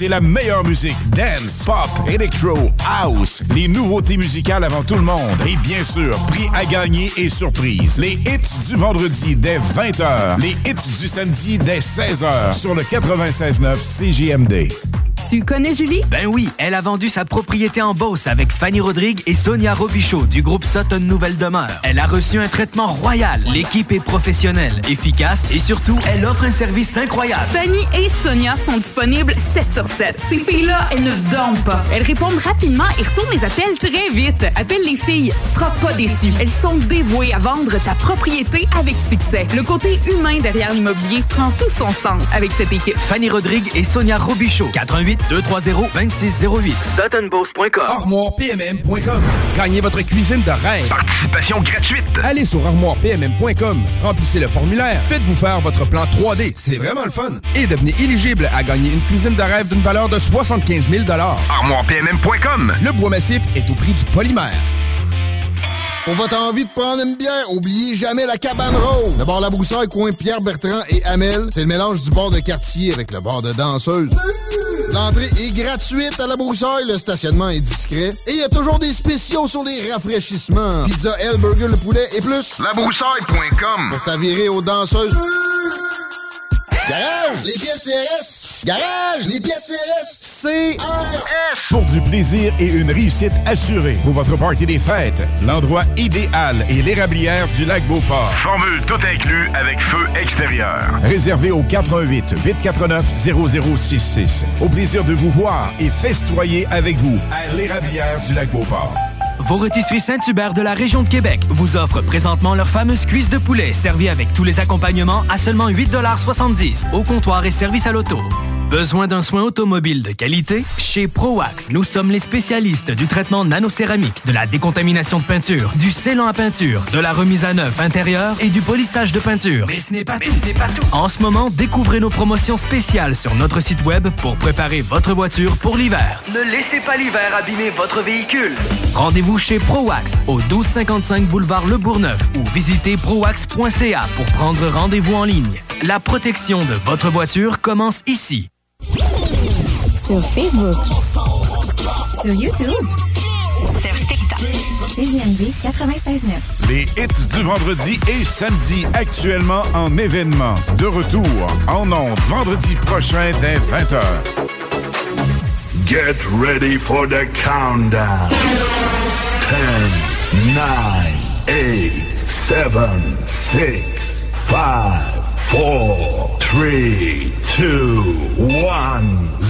c'est la meilleure musique. Dance, pop, electro, house. Les nouveautés musicales avant tout le monde. Et bien sûr, prix à gagner et surprise. Les hits du vendredi dès 20h. Les hits du samedi dès 16h sur le 96.9 CJMD. Tu connais Julie? Ben oui, elle a vendu sa propriété en Beauce avec Fanny Rodrigue et Sonia Robichaud du groupe Sutton Nouvelle Demeure. Elle a reçu un traitement royal. L'équipe est professionnelle, efficace et surtout, elle offre un service incroyable. Fanny et Sonia sont disponibles 7 sur 7. Ces filles-là, elles ne dorment pas. Elles répondent rapidement et retournent les appels très vite. Appelle les filles, tu seras pas déçu. Elles sont dévouées à vendre ta propriété avec succès. Le côté humain derrière l'immobilier prend tout son sens avec cette équipe. Fanny Rodrigue et Sonia Robichaud. 88 230 2608. SuttonBoss.com. ArmoirePMM.com. Gagnez votre cuisine de rêve. Participation gratuite. Allez sur ArmoirePMM.com. Remplissez le formulaire. Faites-vous faire votre plan 3D. C'est vraiment le fun. Et devenez éligible à gagner une cuisine de rêve d'une valeur de 75 000 ArmoirePMM.com. Le bois massif est au prix du polymère. Pour votre envie de prendre une bière, oubliez jamais la cabane rose. Le bar La Broussaille, coin Pierre Bertrand et Amel, c'est le mélange du bar de quartier avec le bar de danseuse. L'entrée est gratuite à La Broussaille, le stationnement est discret et il y a toujours des spéciaux sur les rafraîchissements. Pizza, L, burger, le poulet et plus. Labroussaille.com Pour t'avirer aux danseuses. Garage, les pièces CRS. Garage, les pièces CRS. CRS. Pour du plaisir et une réussite assurée pour votre party des fêtes, l'endroit idéal est l'érablière du lac Beauport. Formule tout inclus avec feu extérieur. Réservé au 88 849 0066. Au plaisir de vous voir et festoyer avec vous à l'érablière du lac Beauport. Vos rôtisseries Saint-Hubert de la région de Québec vous offrent présentement leur fameuse cuisse de poulet servie avec tous les accompagnements à seulement 8,70 au comptoir et service à l'auto. Besoin d'un soin automobile de qualité? Chez ProWax, nous sommes les spécialistes du traitement nanocéramique, de la décontamination de peinture, du scellant à peinture, de la remise à neuf intérieure et du polissage de peinture. Mais ce n'est pas tout. Ce n'est pas tout. En ce moment, découvrez nos promotions spéciales sur notre site web pour préparer votre voiture pour l'hiver. Ne laissez pas l'hiver abîmer votre véhicule. Rendez-vous chez ProWax au 1255 boulevard Le Bourgneuf ou visitez prowax.ca pour prendre rendez-vous en ligne. La protection de votre voiture commence ici. Sur Facebook. Sur YouTube. Sur TikTok. CGMD 96.9. Les hits du vendredi et samedi actuellement en événement. De retour en ondes vendredi prochain dès 20h. Get ready for the countdown. 10, 9, 8, 7, 6, 5, 4, 3, 2, 1,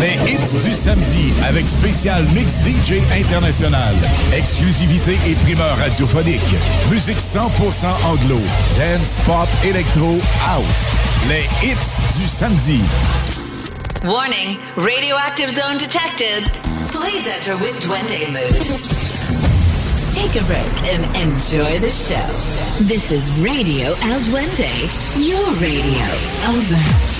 Les hits du samedi avec spécial Mix DJ International. Exclusivité et primeur radiophonique. Musique 100% anglo. Dance, pop, électro, house. Les hits du samedi. Warning, radioactive zone detected. Please enter with Duende mode. Take a break and enjoy the show. This is Radio El Duende, your radio. Over. «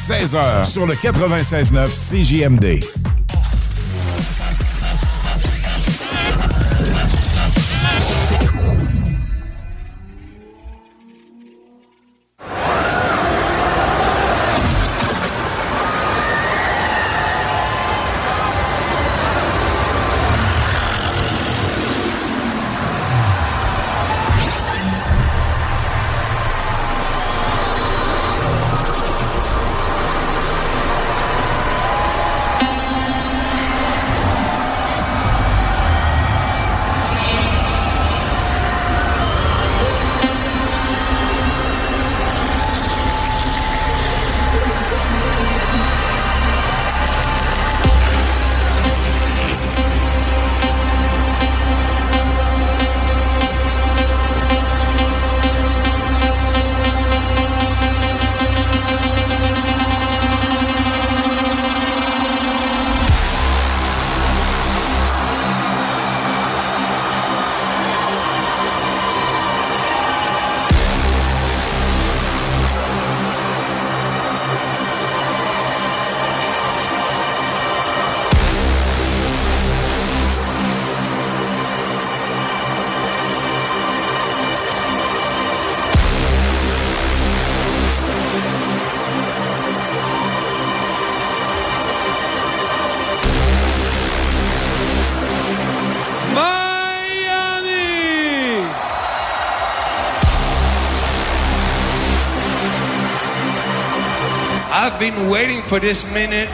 16h sur le 96.9 CJMD. Been waiting for this minute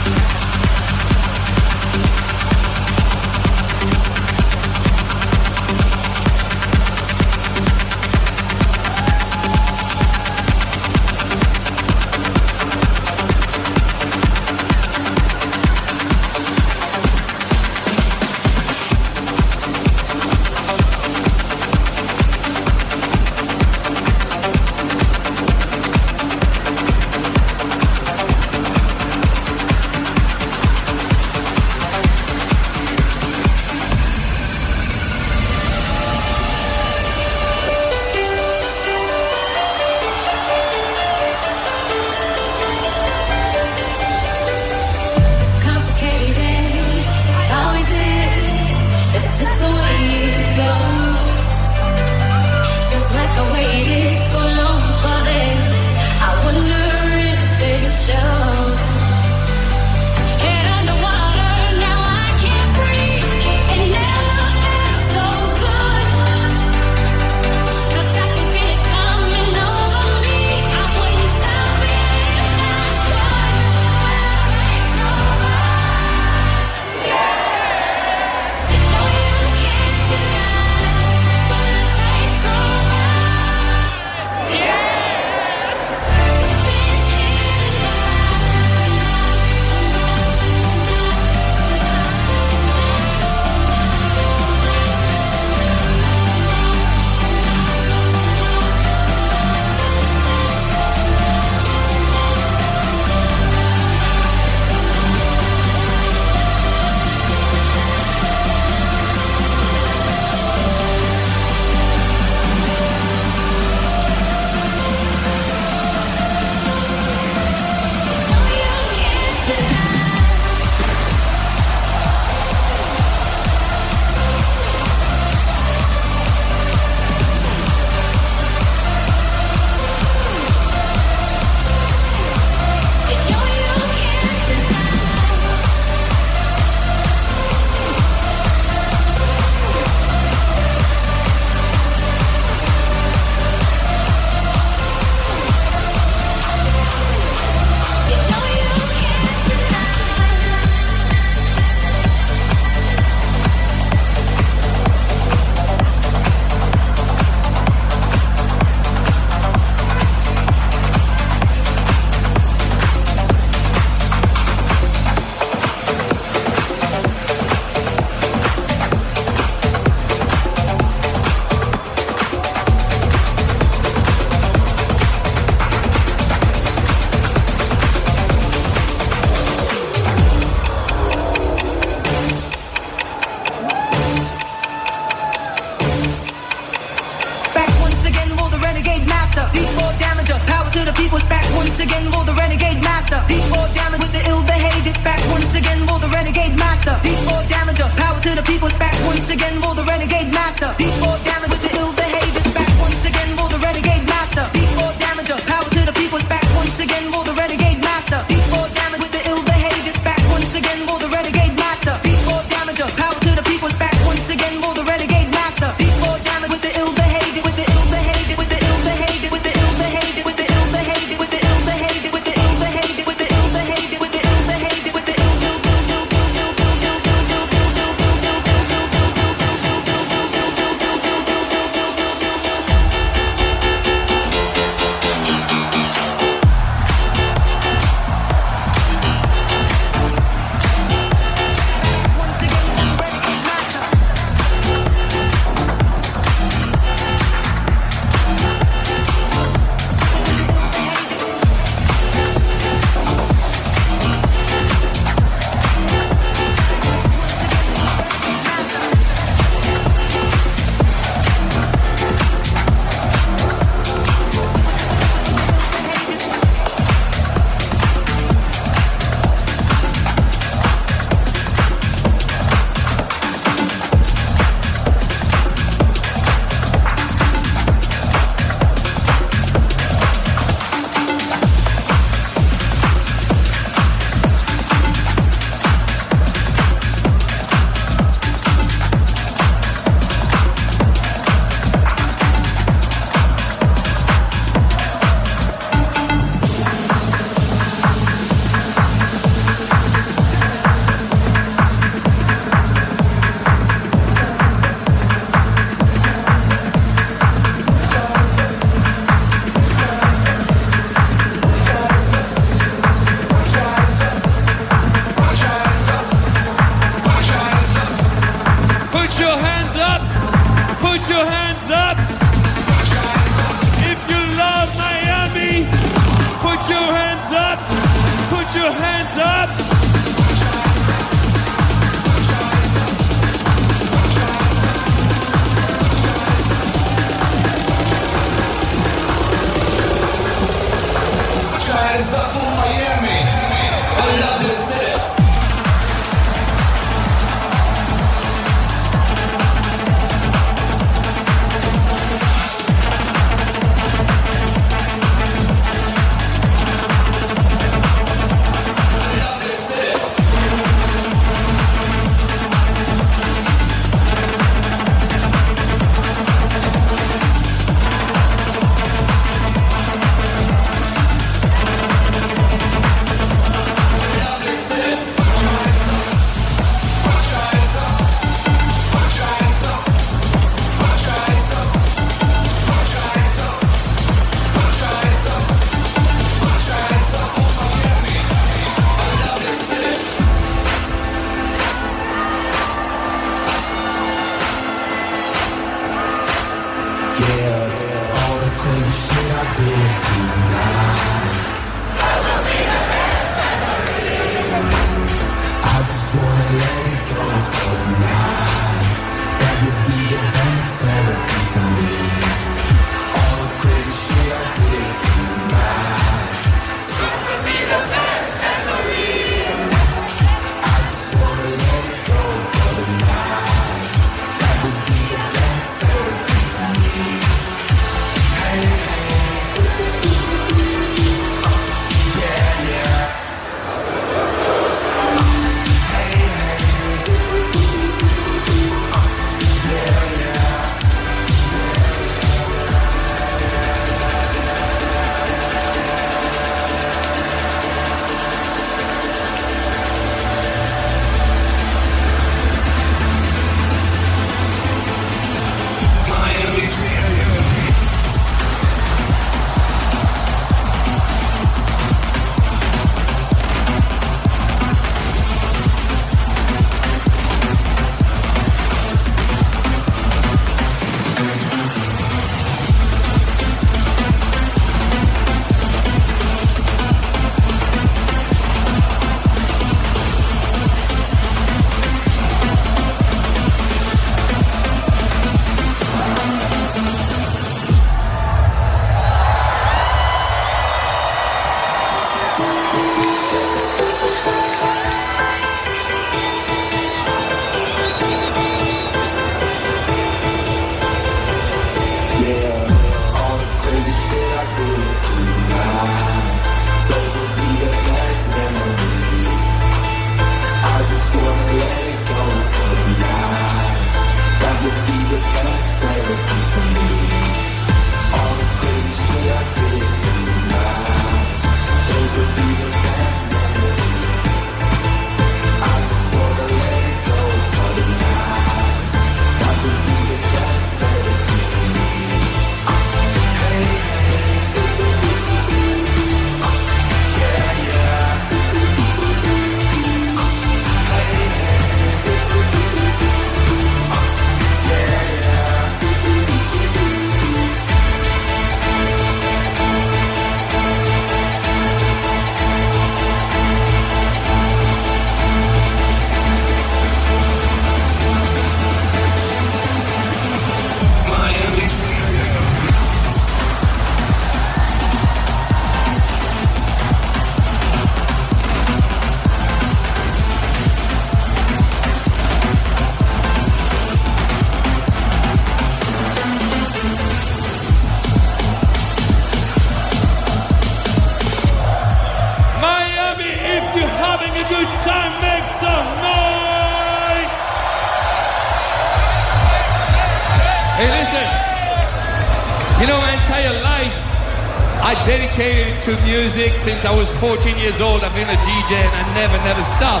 since I was 14 years old. I've been a DJ and I never, never stop.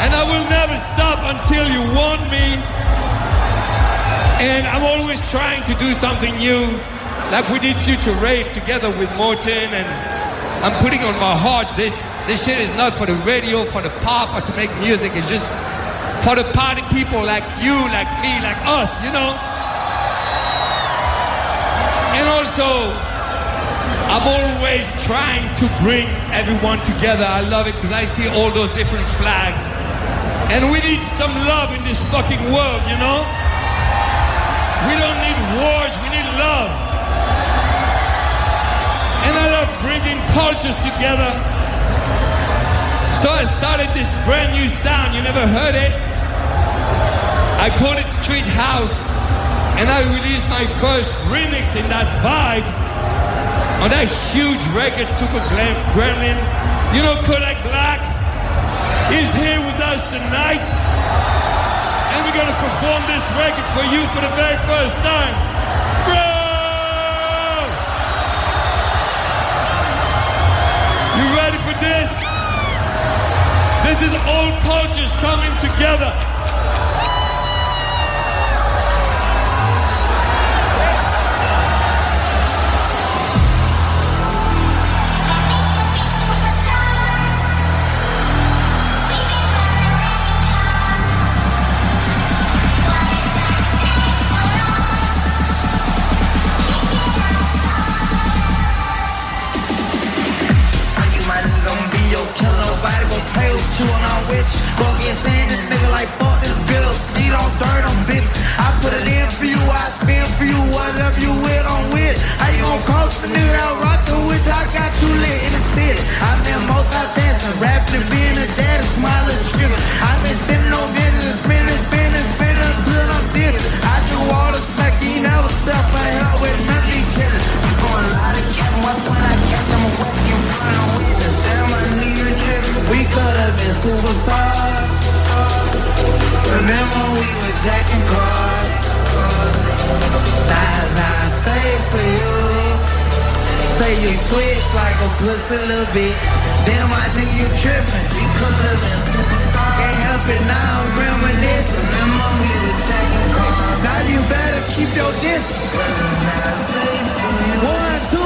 And I will never stop until you want me. And I'm always trying to do something new. Like we did Future Rave together with Morton and I'm putting on my heart this this shit is not for the radio, for the pop, or to make music. It's just for the party people like you, like me, like us, you know? And also, I'm always trying to bring everyone together. I love it because I see all those different flags. And we need some love in this fucking world, you know? We don't need wars, we need love. And I love bringing cultures together. So I started this brand new sound. You never heard it? I call it Street House. And I released my first remix in that vibe on that huge record, Super Glam Gremlin. You know Kodak Black is here with us tonight. And we're gonna perform this record for you for the very first time. Bro! You ready for this? This is all cultures coming together. With. Go get sand this nigga like fuck this bill. Speed on dirt on bitches. I put it in for you, I spin for you. Whatever you with, I'm with. How you gon' cross the nigga that rock the witch? I got you lit in the city. I've been multitasking, rapping being a daddy, smiling, sugar. Superstars. Remember we were jacking cars. That's I say for you. Say you switch like a pussy little bit. Damn, I think you tripping. We could have been superstars. Can't help it now, I'm reminiscing. Remember we were jacking cars. Now you better keep your distance. Cause it's not safe for you. One, two,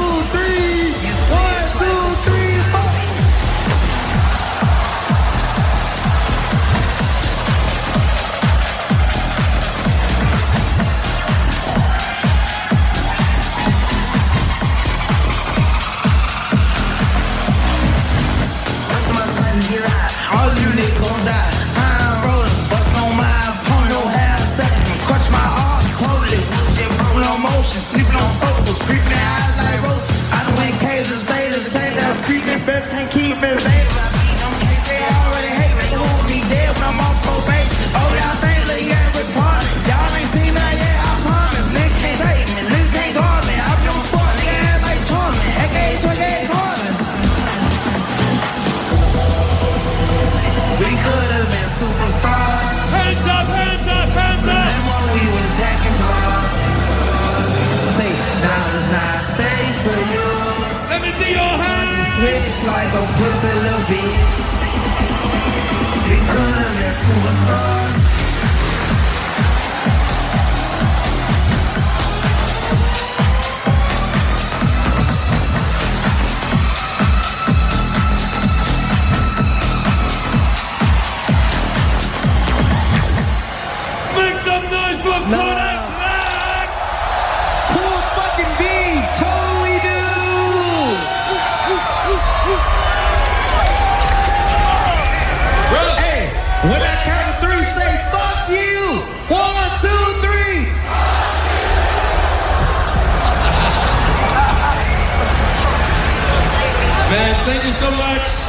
my son All you niggas gon' die. I'm rolling, bust on my opponent, no half step. Clutch my arms, totally. Shit broke no motion, sleeping on sofas, creeping eyes like roaches. I done went cages, stay the day that treatment, better can't keep me, baby. I beat them case, they already hate me. Will be dead when I'm on probation? Oh, y'all think that you ain't retarded. Y'all ain't seen that yet, I promise. Niggas can't take me, niggas can't guard me. I'm your front, nigga, ass like Charlie. AKA Twiggy Carlin. could have been superstars. Hands up, hands up, hands up. Remember when we were jacking bars. Now it's not safe for you. Let me see your hands. Switch like a pussy little bitch. We could have been superstars. the lights.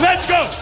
Let's go!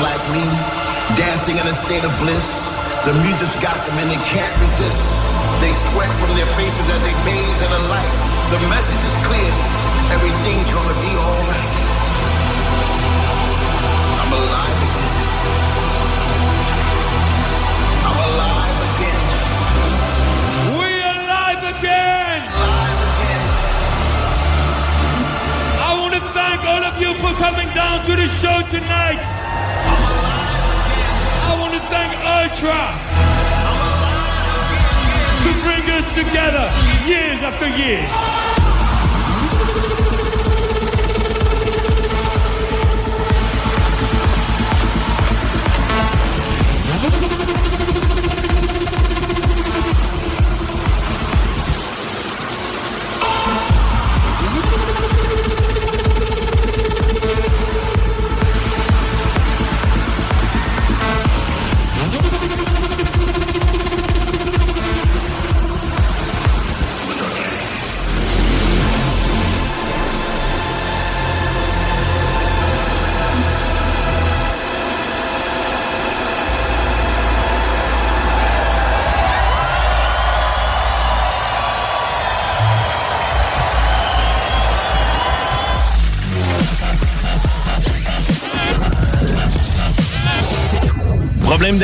Like me dancing in a state of bliss. The music's got them and they can't resist. They sweat from their faces as they bathe in the light. The message is clear. Everything's gonna be alright. I'm alive again. I'm alive again. We're alive again. I want to thank all of you for coming down to the show tonight. Thank Ultra to bring us together years after years.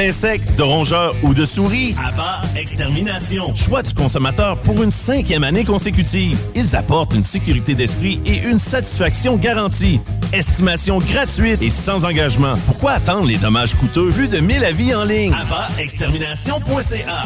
D'insectes, de rongeurs ou de souris? Abba Extermination. Choix du consommateur pour une cinquième année consécutive. Ils apportent une sécurité d'esprit et une satisfaction garantie. Estimation gratuite et sans engagement. Pourquoi attendre les dommages coûteux? Plus de 1000 avis en ligne? AbbaExtermination.ca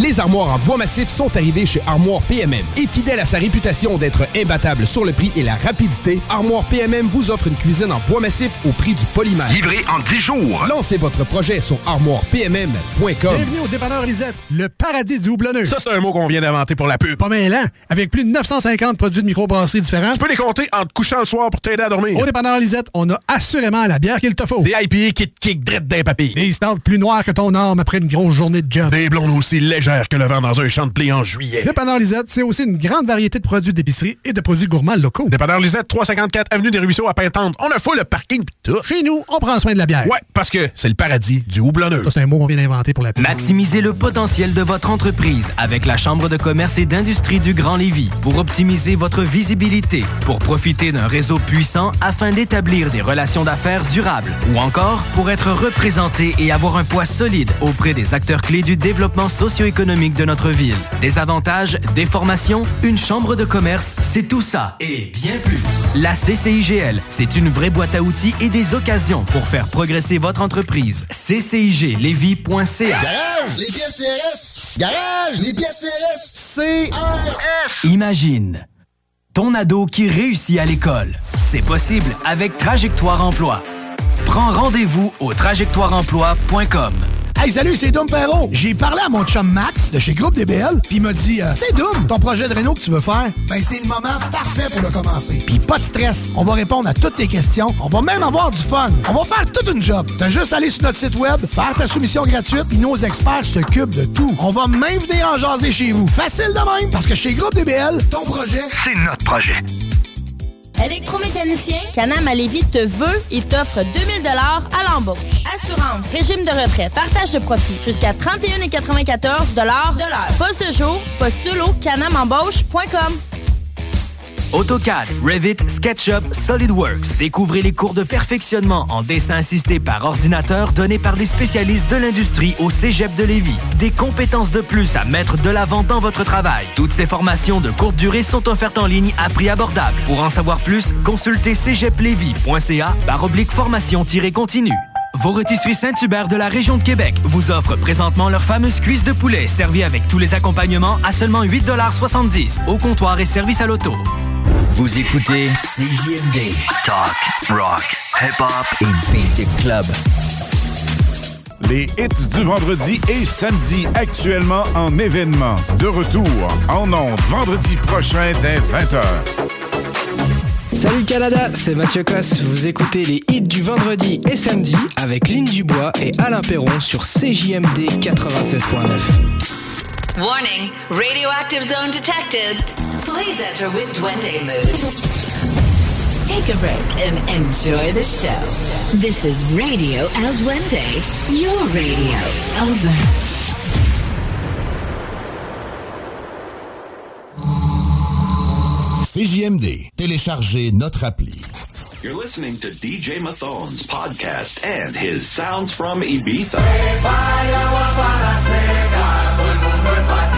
Les armoires en bois massif sont arrivées chez Armoire PMM. Et fidèle à sa réputation d'être imbattable sur le prix et la rapidité, Armoire PMM vous offre une cuisine en bois massif au prix du polymère. Livré en 10 jours. Lancez votre projet sur armoirepmm.com. Bienvenue au dépanneur Lisette, le paradis du houblonneux. Ça, c'est un mot qu'on vient d'inventer pour la pub. Pas mêlant, avec plus de 950 produits de microbrasserie différents. Tu peux les compter en te couchant le soir pour t'aider à dormir. Au dépanneur Lisette, on a assurément la bière qu'il te faut. Des IPA qui te kick drette d'un papier. Des stouts plus noirs que ton arme après une grosse journée de job. Des blondes aussi légères que le vent dans un champ de blé en juillet. Dépanneur Lisette, c'est aussi une grande variété de produits d'épicerie et de produits gourmands locaux. Dépanneur Lisette, 354 Avenue des Ruisseaux à Pintante. On a fou le parking pis tout. Chez nous, on prend soin de la bière. Ouais, parce que c'est le paradis du houblonneux. Ça, c'est un mot qu'on vient d'inventer pour la pub. Maximisez le potentiel de votre entreprise avec la Chambre de commerce et d'industrie du Grand Lévis pour optimiser votre visibilité, pour profiter d'un réseau puissant afin d'établir des relations d'affaires durables ou encore pour être représenté et avoir un poids solide auprès des acteurs clés du développement socio-économique de notre ville. Des avantages, des formations, une chambre de commerce, c'est tout ça et bien plus. La CCIGL, c'est une vraie boîte à outils et des occasions pour faire progresser votre entreprise. CCIGLevy.ca Garage, les pièces CRS. Garage, les pièces CRS. CRS. Imagine ton ado qui réussit à l'école. C'est possible avec Trajectoire Emploi. Prends rendez-vous au trajectoireemploi.com. Hey, salut, c'est Dom Perrault. J'ai parlé à mon chum Max de chez Groupe DBL, puis il m'a dit, euh, c'est Dom, ton projet de Renault que tu veux faire, ben c'est le moment parfait pour le commencer. Puis pas de stress, on va répondre à toutes tes questions, on va même avoir du fun. On va faire toute une job. T'as juste à aller sur notre site web, faire ta soumission gratuite, puis nos experts s'occupent de tout. On va même venir en jaser chez vous. Facile de même, parce que chez Groupe DBL, ton projet, C'est notre projet. Électromécanicien, Canam à Lévis te veut et t'offre 2000 à l'embauche. Assurance, régime de retraite, partage de profit, jusqu'à 31,94 de l'heure. Poste de jour, postule au canamembauche.com. AutoCAD, Revit, SketchUp, SolidWorks. Découvrez les cours de perfectionnement en dessin assisté par ordinateur donnés par des spécialistes de l'industrie au Cégep de Lévis. Des compétences de plus à mettre de l'avant dans votre travail. Toutes ces formations de courte durée sont offertes en ligne à prix abordable. Pour en savoir plus, consultez cégeplevy.ca par oblique formation-continue. Vos rôtisseries Saint-Hubert de la région de Québec vous offrent présentement leur fameuse cuisse de poulet servie avec tous les accompagnements à seulement 8,70 au comptoir et service à l'auto. Vous écoutez CJMD. Talk, rock, hip-hop et beat club. Les hits du vendredi et samedi actuellement en événement. De retour en ondes vendredi prochain dès 20h. Salut Canada, c'est Mathieu Cosse. Vous écoutez les hits du vendredi et samedi avec Lynn Dubois et Alain Perron sur CJMD 96.9. Warning, radioactive zone detected. Please enter with Duende mood. Take a break and enjoy the show. This is Radio El Duende, your radio. Over. CJMD. Téléchargez notre appli. You're listening to DJ Mathone's podcast and his sounds from Ibiza word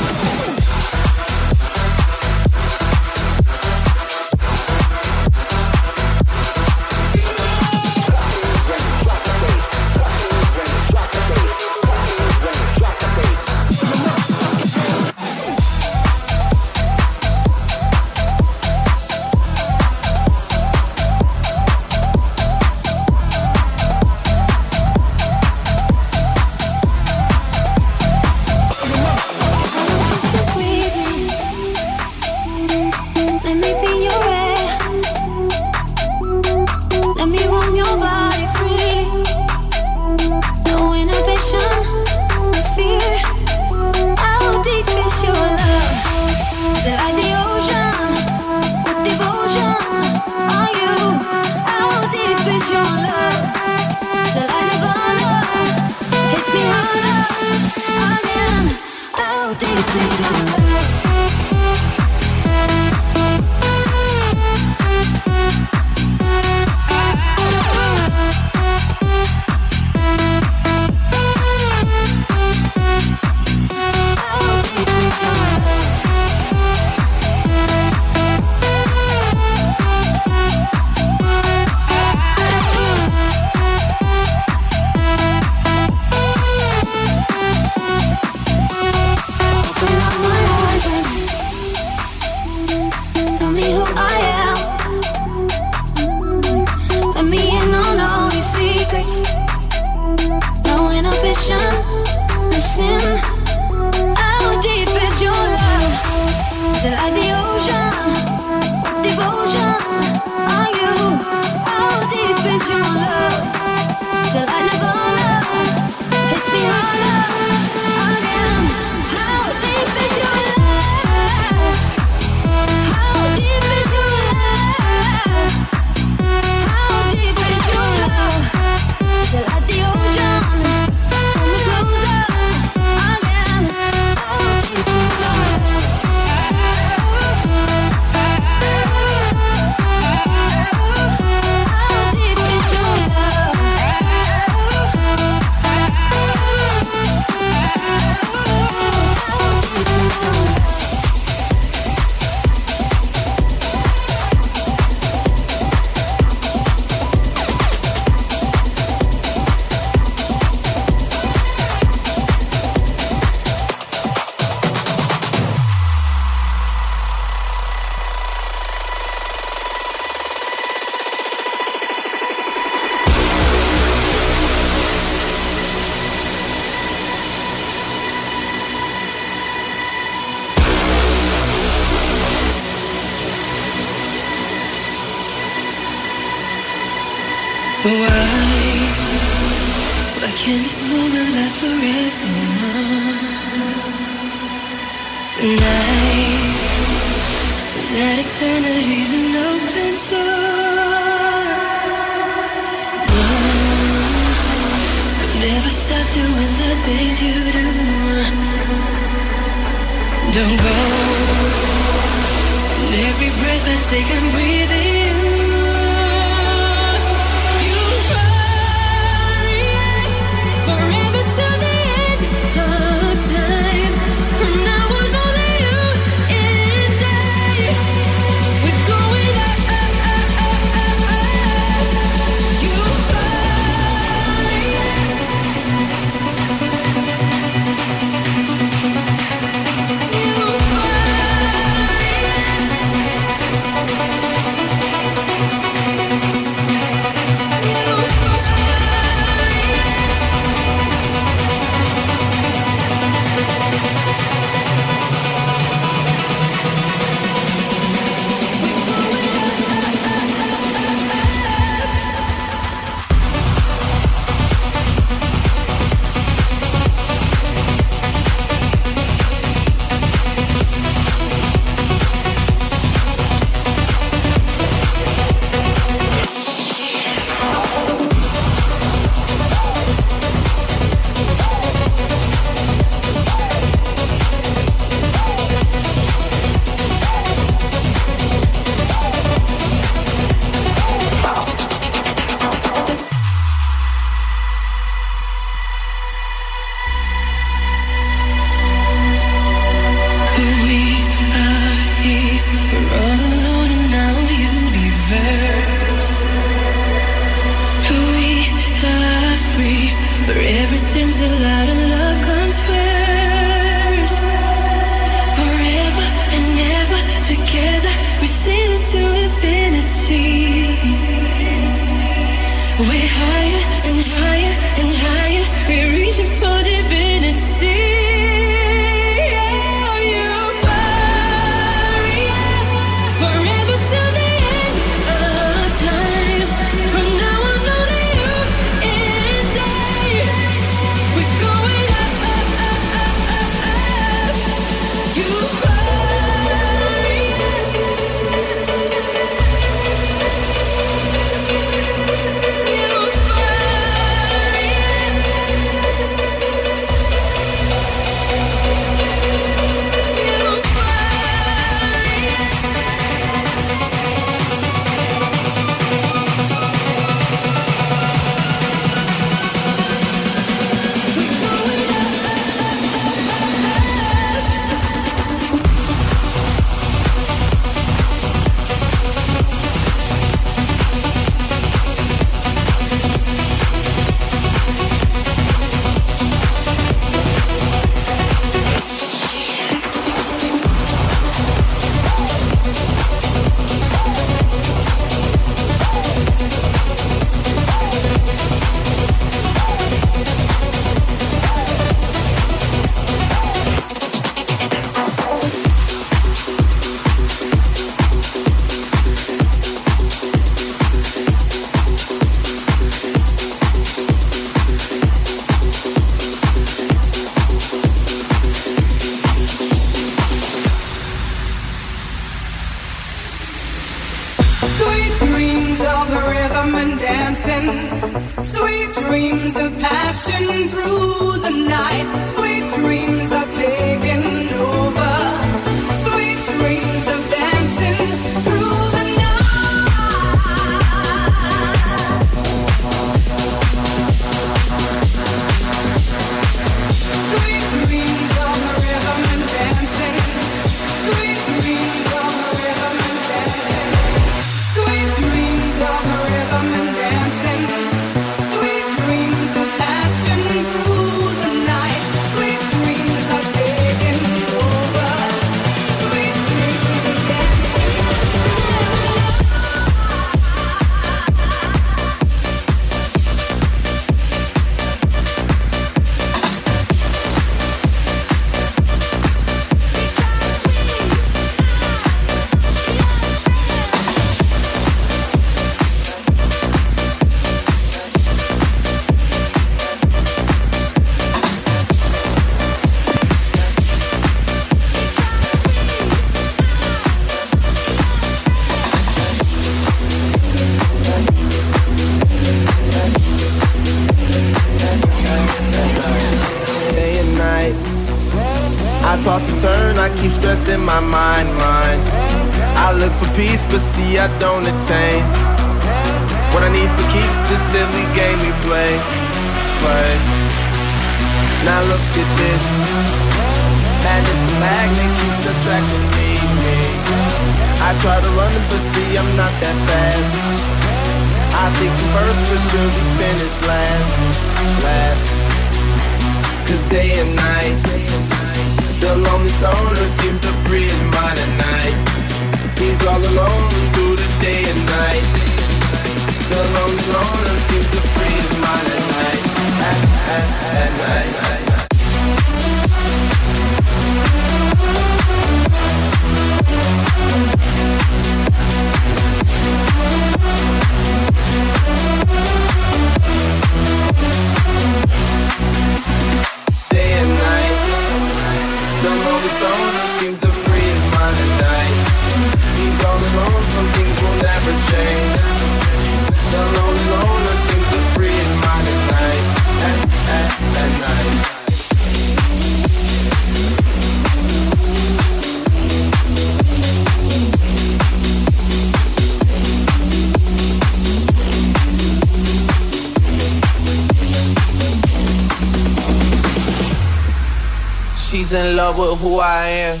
in love with who I am.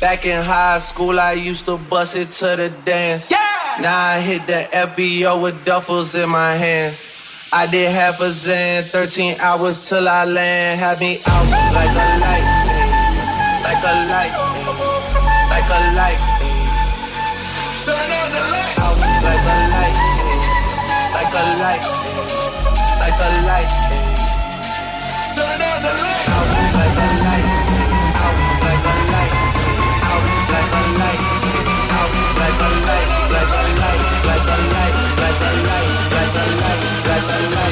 Back in high school, I used to bust it to the dance. Yeah! Now I hit the FBO with duffels in my hands. I did half a zan, 13 hours till I land. Had me out like a light, like a light, like a light. Turn on the lights. Out like a light, like a light, like a light. Turn on the lights. black and light, black the light, black the light, black the light, black the light.